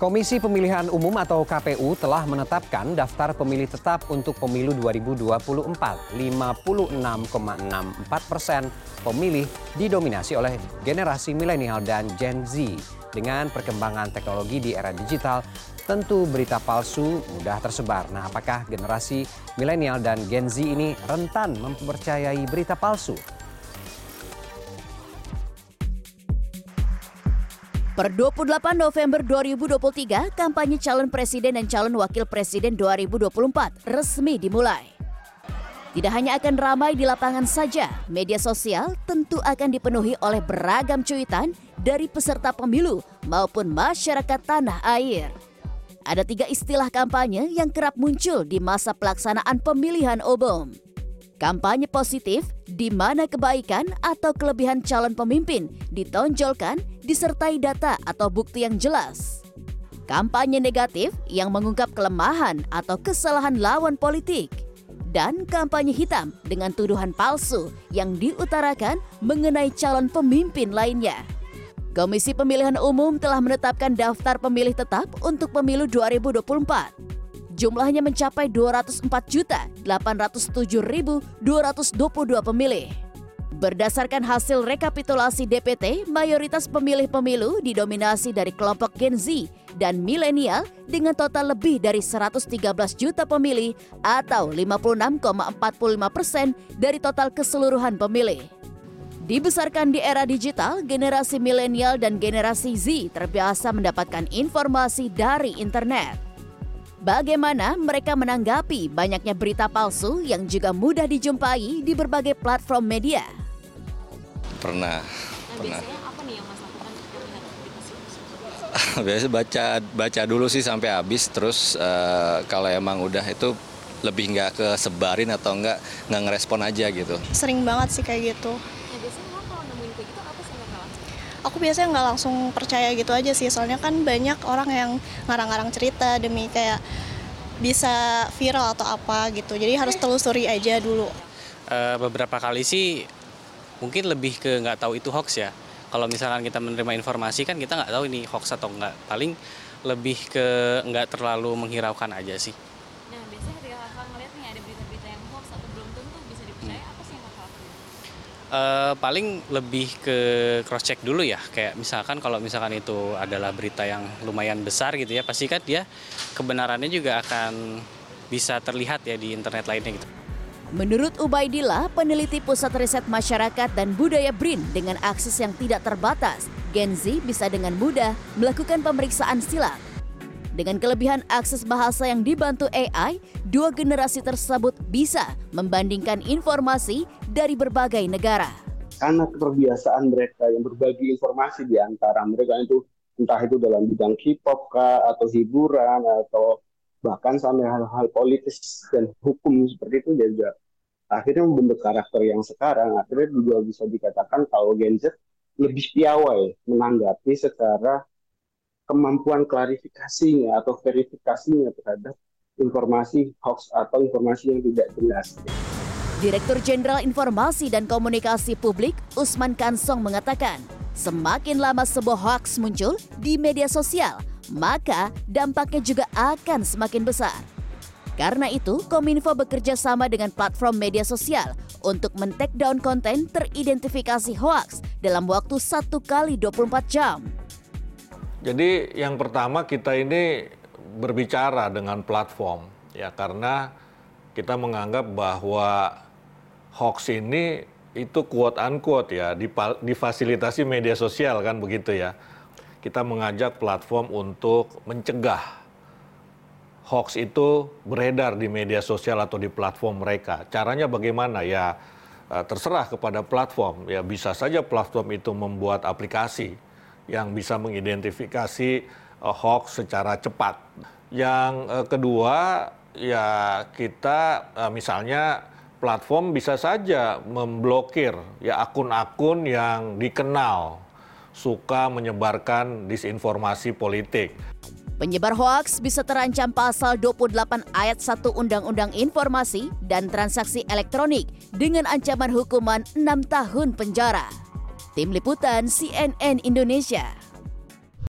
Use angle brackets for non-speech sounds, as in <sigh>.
Komisi Pemilihan Umum atau KPU telah menetapkan daftar pemilih tetap untuk pemilu 2024. 56,64 persen pemilih didominasi oleh generasi milenial dan Gen Z. Dengan perkembangan teknologi di era digital, tentu berita palsu mudah tersebar. Nah, apakah generasi milenial dan Gen Z ini rentan mempercayai berita palsu? Per 28 November 2023, kampanye calon presiden dan calon wakil presiden 2024 resmi dimulai. Tidak hanya akan ramai di lapangan saja, media sosial tentu akan dipenuhi oleh beragam cuitan dari peserta pemilu maupun masyarakat tanah air. Ada tiga istilah kampanye yang kerap muncul di masa pelaksanaan pemilihan umum. Kampanye positif, di mana kebaikan atau kelebihan calon pemimpin ditonjolkan disertai data atau bukti yang jelas. Kampanye negatif yang mengungkap kelemahan atau kesalahan lawan politik. Dan kampanye hitam dengan tuduhan palsu yang diutarakan mengenai calon pemimpin lainnya. Komisi Pemilihan Umum telah menetapkan daftar pemilih tetap untuk pemilu 2024 jumlahnya mencapai 204.807.222 pemilih. Berdasarkan hasil rekapitulasi DPT, mayoritas pemilih pemilu didominasi dari kelompok Gen Z dan milenial dengan total lebih dari 113 juta pemilih atau 56,45 persen dari total keseluruhan pemilih. Dibesarkan di era digital, generasi milenial dan generasi Z terbiasa mendapatkan informasi dari internet. Bagaimana mereka menanggapi banyaknya berita palsu yang juga mudah dijumpai di berbagai platform media? Pernah. Nah, pernah. biasanya apa nih yang Mas lakukan <laughs> Biasa baca baca dulu sih sampai habis terus eh, kalau emang udah itu lebih nggak kesebarin atau nggak nggak ngerespon aja gitu. Sering banget sih kayak gitu. Nah, biasanya lo kalau nemuin kayak gitu apa sih yang lo lakukan? Aku biasanya nggak langsung percaya gitu aja sih, soalnya kan banyak orang yang ngarang-ngarang cerita demi kayak bisa viral atau apa gitu. Jadi harus telusuri aja dulu. Eh, beberapa kali sih mungkin lebih ke nggak tahu itu hoax ya. Kalau misalkan kita menerima informasi kan kita nggak tahu ini hoax atau nggak. Paling lebih ke nggak terlalu menghiraukan aja sih. Nah, biasanya ketika kakak ngeliat nih ada berita-berita yang hoax atau belum tentu bisa dipercaya, apa sih yang kakak lakuin? Eh, paling lebih ke cross check dulu ya. Kayak misalkan kalau misalkan itu adalah berita yang lumayan besar gitu ya, pasti kan dia kebenarannya juga akan bisa terlihat ya di internet lainnya gitu. Menurut Ubaidillah, peneliti Pusat Riset Masyarakat dan Budaya BRIN dengan akses yang tidak terbatas, Gen Z bisa dengan mudah melakukan pemeriksaan silat. Dengan kelebihan akses bahasa yang dibantu AI, dua generasi tersebut bisa membandingkan informasi dari berbagai negara. karena keterbiasaan mereka yang berbagi informasi di antara mereka itu entah itu dalam bidang K-pop kah atau hiburan atau bahkan sampai hal-hal politis dan hukum seperti itu juga akhirnya membentuk karakter yang sekarang akhirnya juga bisa dikatakan kalau Gen Z lebih piawai menanggapi secara kemampuan klarifikasinya atau verifikasinya terhadap informasi hoax atau informasi yang tidak jelas. Direktur Jenderal Informasi dan Komunikasi Publik Usman Kansong mengatakan, semakin lama sebuah hoax muncul di media sosial, maka dampaknya juga akan semakin besar. Karena itu, Kominfo bekerja sama dengan platform media sosial untuk men-take down konten teridentifikasi hoax dalam waktu 1 kali 24 jam. Jadi yang pertama kita ini berbicara dengan platform ya karena kita menganggap bahwa hoax ini itu quote unquote ya difasilitasi media sosial kan begitu ya. Kita mengajak platform untuk mencegah hoax itu beredar di media sosial atau di platform mereka. Caranya bagaimana ya eh, terserah kepada platform. Ya bisa saja platform itu membuat aplikasi yang bisa mengidentifikasi eh, hoax secara cepat. Yang eh, kedua ya kita eh, misalnya platform bisa saja memblokir ya akun-akun yang dikenal suka menyebarkan disinformasi politik. Penyebar hoaks bisa terancam pasal 28 ayat 1 Undang-Undang Informasi dan Transaksi Elektronik dengan ancaman hukuman 6 tahun penjara. Tim Liputan CNN Indonesia